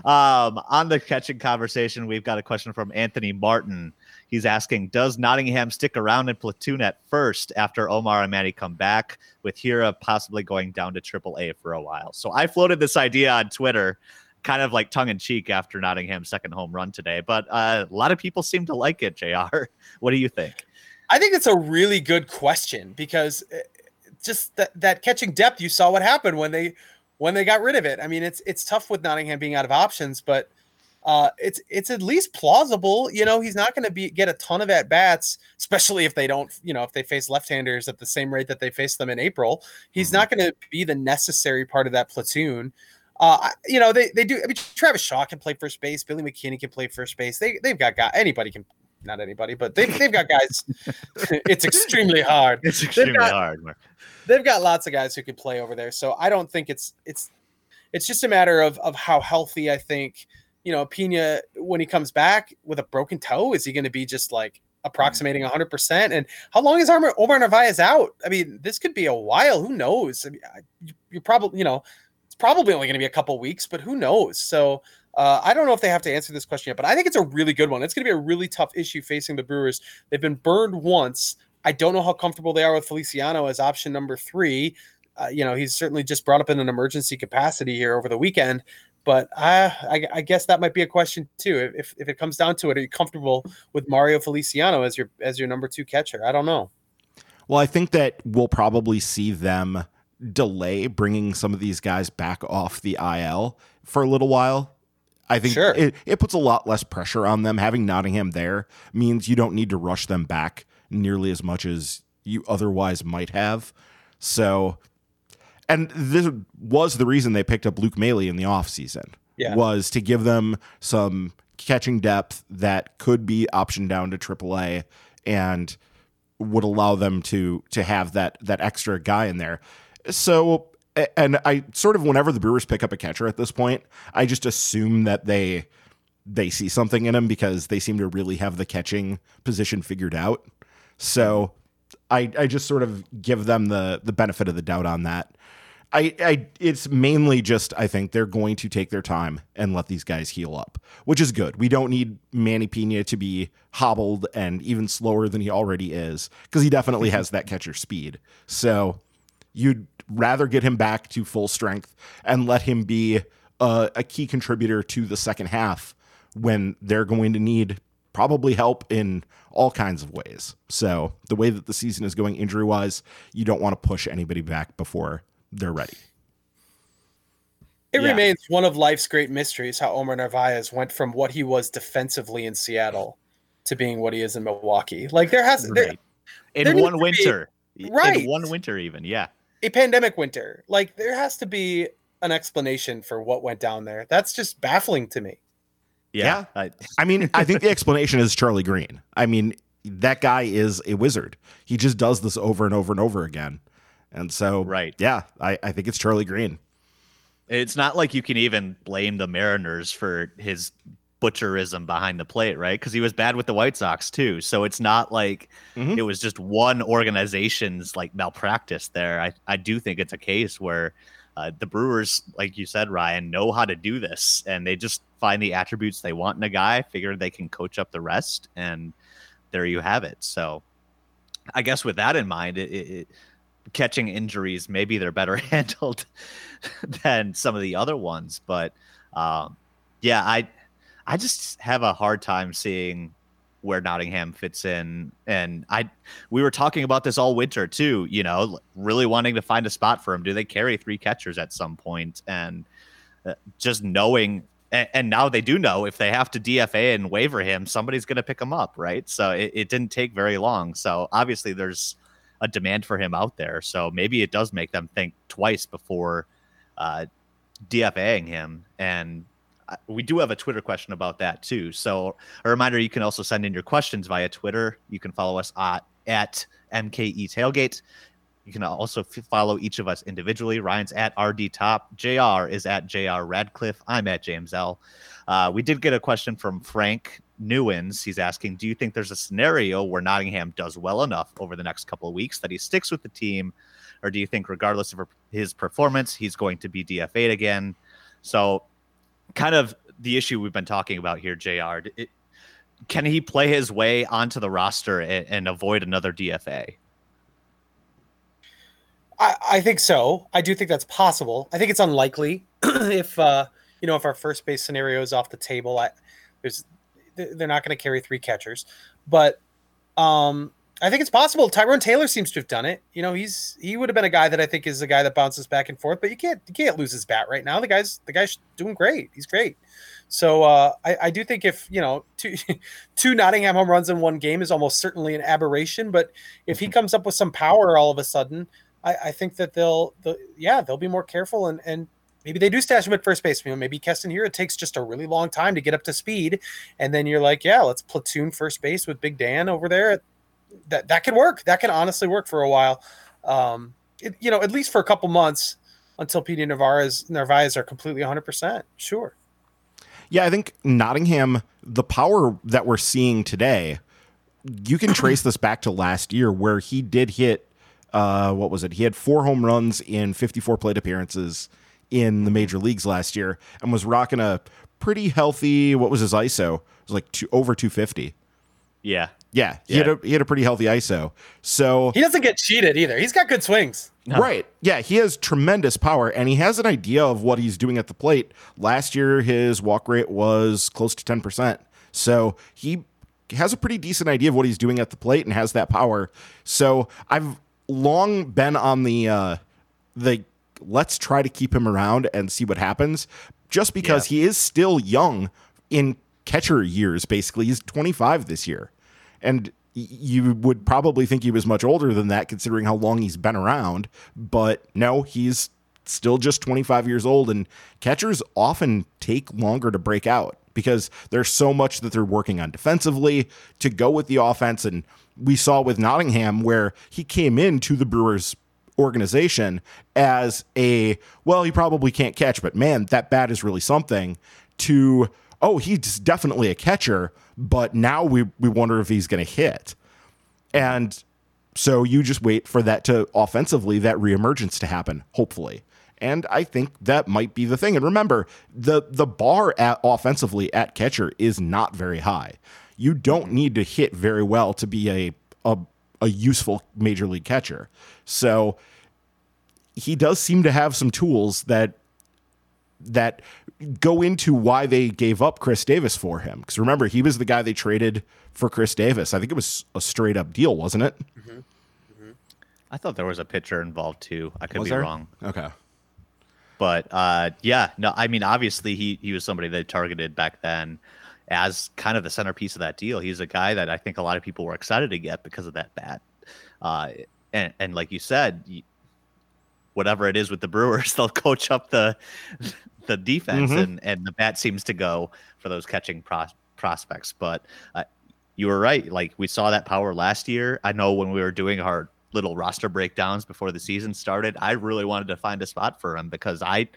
um, on the catching conversation, we've got a question from Anthony Martin. He's asking, does Nottingham stick around in platoon at first after Omar and Manny come back, with Hiura possibly going down to AAA for a while? So I floated this idea on Twitter kind of like tongue in cheek after Nottingham's second home run today. But uh, a lot of people seem to like it, JR. What do you think? I think it's a really good question because uh, just that that catching depth. You saw what happened when they when they got rid of it. I mean, it's it's tough with Nottingham being out of options, but uh, it's it's at least plausible. You know, he's not going to be get a ton of at bats, especially if they don't. You know, if they face left-handers at the same rate that they faced them in April, he's mm-hmm. not going to be the necessary part of that platoon. Uh, you know, they, they do. I mean, Travis Shaw can play first base. Billy McKinney can play first base. They they've got guys. Anybody can, not anybody, but they've they've got guys. it's extremely hard. It's extremely got, hard. They've got lots of guys who can play over there. So I don't think it's it's it's just a matter of of how healthy I think. You know, Piña when he comes back with a broken toe, is he going to be just like approximating 100%? And how long is Omar Narvaez out? I mean, this could be a while. Who knows? I mean, you, you probably, you know, probably only going to be a couple weeks, but who knows? So uh, I don't know if they have to answer this question yet, but I think it's a really good one. It's going to be a really tough issue facing the Brewers. They've been burned once. I don't know how comfortable they are with Feliciano as option number three. Uh, you know, he's certainly just brought up in an emergency capacity here over the weekend. But uh, I, I, guess that might be a question too. If, if it comes down to it, are you comfortable with Mario Feliciano as your as your number two catcher? I don't know. Well, I think that we'll probably see them delay bringing some of these guys back off the IL for a little while. I think sure. it, it puts a lot less pressure on them. Having Nottingham there means you don't need to rush them back nearly as much as you otherwise might have. So, and this was the reason they picked up Luke Maile in the offseason, yeah. was to give them some catching depth that could be optioned down to AAA and would allow them to to have that that extra guy in there. So, and I sort of whenever the Brewers pick up a catcher at this point, I just assume that they they see something in him because they seem to really have the catching position figured out. So, I I just sort of give them the the benefit of the doubt on that. I, I it's mainly just I think they're going to take their time and let these guys heal up, which is good. We don't need Manny Piña to be hobbled and even slower than he already is because he definitely has that catcher speed. So you'd rather get him back to full strength and let him be a, a key contributor to the second half when they're going to need probably help in all kinds of ways. So, the way that the season is going injury wise, you don't want to push anybody back before they're ready. It yeah. remains one of life's great mysteries how Omar Narvaez went from what he was defensively in Seattle to being what he is in Milwaukee. Like there has right. there, in there one winter, be, right? In one winter, even yeah a pandemic winter. Like there has to be an explanation for what went down there. That's just baffling to me. Yeah. yeah. I, I mean, I think the explanation is Charlie Greene. I mean, that guy is a wizard. He just does this over and over and over again. And so, right. Yeah, I, I think it's Charlie Greene. It's not like you can even blame the Mariners for his butcherism behind the plate, right? Because he was bad with the White Sox too. So it's not like mm-hmm. it was just one organization's like malpractice there. I, I do think it's a case where uh, the Brewers, like you said, Ryan, know how to do this and they just find the attributes they want in a guy, figure they can coach up the rest, and there you have it. So I guess with that in mind, it, it catching injuries, maybe they're better handled than some of the other ones. But um, yeah, I I just have a hard time seeing where Nottingham fits in. And I, we were talking about this all winter too. You know, really wanting to find a spot for him. Do they carry three catchers at some point? And uh, just knowing, and, and, now they do know if they have to DFA and waiver him, somebody's going to pick him up, right? So it, it didn't take very long. So obviously there's a demand for him out there. So maybe it does make them think twice before uh, DFAing him. And we do have a Twitter question about that too. So a reminder, you can also send in your questions via Twitter. You can follow us at, at MKE Tailgate. You can also f- follow each of us individually. Ryan's at RD Top. JR is at JR Radcliffe. I'm at James L. Uh, we did get a question from Frank Newins. He's asking, do you think there's a scenario where Nottingham does well enough over the next couple of weeks that he sticks with the team? Or do you think, regardless of his performance, he's going to be DFA'd again? So kind of the issue we've been talking about here, Jr. It, can he play his way onto the roster and, and avoid another DFA? I, I, think so. I do think that's possible. I think it's unlikely if uh, you know if our first base scenario is off the table. I there's they're not going to carry three catchers, but um, I think it's possible. Tyrone Taylor seems to have done it. You know, he's he would have been a guy that I think is a guy that bounces back and forth, but you can't you can't lose his bat right now. The guy's the guy's doing great. He's great. So uh, I, I do think if you know two two Nottingham home runs in one game is almost certainly an aberration, but if he Mm-hmm. comes up with some power all of a sudden, I, I think that they'll, they'll yeah they'll be more careful and and maybe they do stash him at first base. You know, maybe Keston Hiura takes just a really long time to get up to speed, and then you're like, yeah, let's platoon first base with Big Dan over there. That that could work. That can honestly work for a while. Um, it, you know, at least for a couple months until PD Narvaez Narvaez are completely 100. percent Sure. Yeah, I think Nottingham, the power that we're seeing today, you can trace this back to last year where he did hit uh what was it? He had four home runs in 54 plate appearances in the major leagues last year and was rocking a pretty healthy what was his ISO? It was like two, over 250. Yeah. Yeah, he Yeah. had a he had a pretty healthy ISO. So He doesn't get cheated either. He's got good swings. No. Right. Yeah, he has tremendous power and he has an idea of what he's doing at the plate. Last year his walk rate was close to 10%. So he has a pretty decent idea of what he's doing at the plate and has that power. So I've long been on the uh the let's try to keep him around and see what happens just because he is still young in catcher years basically. He's 25 this year. And you would probably think he was much older than that considering how long he's been around, but no, he's still just 25 years old and catchers often take longer to break out because there's so much that they're working on defensively to go with the offense. And we saw with Nottingham where he came into the Brewers organization as a well he probably can't catch but man that bat is really something to oh he's definitely a catcher but now we we wonder if he's going to hit and so you just wait for that to offensively that reemergence to happen hopefully and I think that might be the thing. And remember, the the bar at offensively at catcher is not very high. You don't mm-hmm. need to hit very well to be a a, a useful major league catcher. So he does seem to have some tools that that go into why they gave up Khris Davis for him. Because remember, he was the guy they traded for Khris Davis. I think it was a straight up deal, wasn't it? I thought there was a pitcher involved too. I could Was be there? wrong. Okay. But uh, yeah, no, I mean, obviously he he was somebody they targeted back then as kind of the centerpiece of that deal. He's a guy that I think a lot of people were excited to get because of that bat. Uh, and and like you said, whatever it is with the Brewers, they'll coach up the the defense, Mhm. and and the bat seems to go for those catching pros- prospects. But uh, you were right. Like we saw that power last year. I know when we were doing our little roster breakdowns before the season started, I really wanted to find a spot for him because I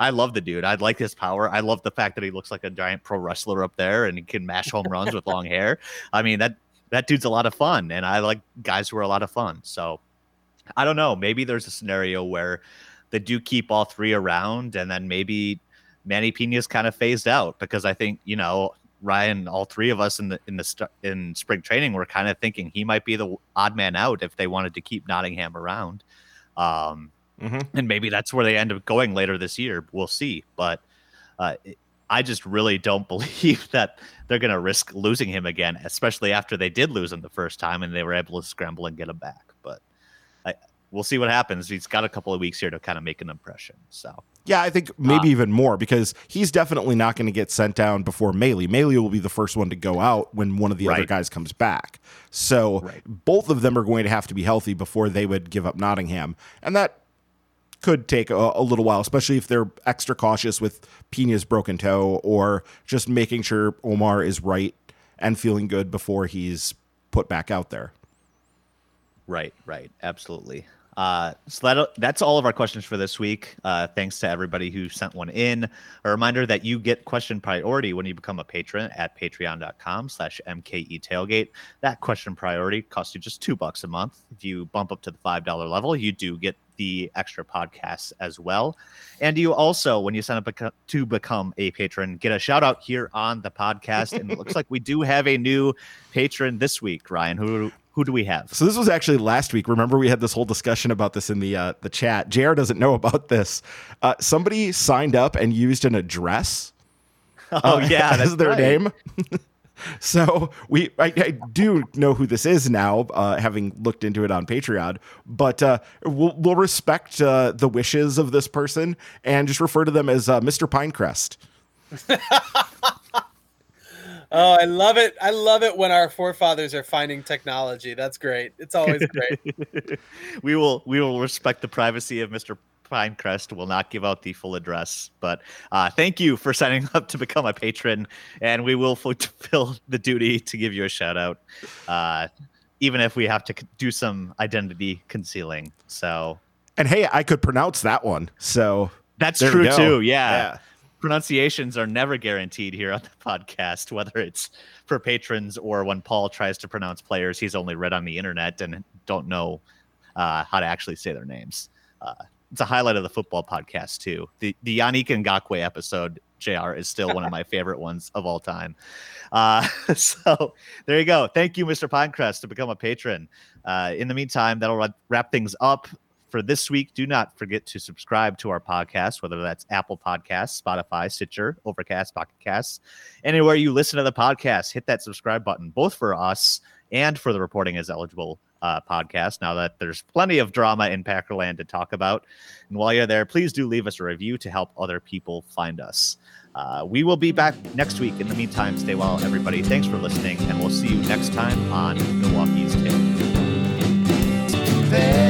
I love the dude. I like his power. I love the fact that he looks like a giant pro wrestler up there and he can mash home runs with long hair. I mean that that dude's a lot of fun and I like guys who are a lot of fun. So I don't know. Maybe there's a scenario where they do keep all three around and then maybe Manny Piña's kind of phased out because I think, you know, Ryan, all three of us in the in the st- in spring training were kind of thinking he might be the odd man out if they wanted to keep Nottingham around. Um, Mm-hmm. and maybe that's where they end up going later this year. We'll see. But uh, I just really don't believe that they're going to risk losing him again, especially after they did lose him the first time and they were able to scramble and get him back. I, we'll see what happens. He's got a couple of weeks here to kind of make an impression. So Yeah, I think maybe um, even more because he's definitely not going to get sent down before Maile. Maile will be the first one to go out when one of the other guys comes back. So Right. both of them are going to have to be healthy before they would give up Nottingham. And that could take a, a little while, especially if they're extra cautious with Piña's broken toe or just making sure Omar is right and feeling good before he's put back out there. Right, right, absolutely. Uh, so that that's all of our questions for this week. Uh, thanks to everybody who sent one in. A reminder that you get question priority when you become a patron at patreon.com slash mke tailgate. That question priority costs you just two bucks a month. If you bump up to the five dollar level, you do get the extra podcasts as well. And you also, when you sign up to become a patron, get a shout out here on the podcast. and it looks like we do have a new patron this week. Ryan, who who do we have? So this was actually last week. Remember, we had this whole discussion about this in the uh, the chat. Jr. doesn't know about this. Uh, somebody signed up and used an address. Oh uh, yeah, that's their right. name. So we, I, I, do know who this is now, uh, having looked into it on Patreon. But uh, we'll, we'll respect uh, the wishes of this person and just refer to them as uh, Mr. Pinecrest. oh, I love it! I love it when our forefathers are finding technology. That's great. It's always great. we will we will respect the privacy of Mr. Pinecrest will not give out the full address. But uh, thank you for signing up to become a patron, and we will fulfill the duty to give you a shout out, uh, even if we have to do some identity concealing. So, and hey, I could pronounce that one. So that's true too. Yeah. yeah. Pronunciations are never guaranteed here on the podcast, whether it's for patrons or when Paul tries to pronounce players he's only read on the internet and don't know uh, how to actually say their names. Uh, it's a highlight of the football podcast too. The the Yannick Ngakoue episode, Jr. is still one of my favorite ones of all time. Uh, so there you go. Thank you, Mr. Pinecrest, to become a patron. Uh, in the meantime, that'll wrap things up for this week. Do not forget to subscribe to our podcast, whether that's Apple Podcasts, Spotify, Stitcher, Overcast, Pocket Casts, anywhere you listen to the podcast. Hit that subscribe button, both for us and for the reporting as eligible uh, podcast now that there's plenty of drama in Packerland to talk about. And while you're there, please do leave us a review to help other people find us. Uh, we will be back next week. In the meantime, stay well, everybody. Thanks for listening, and we'll see you next time on Milwaukee's Take.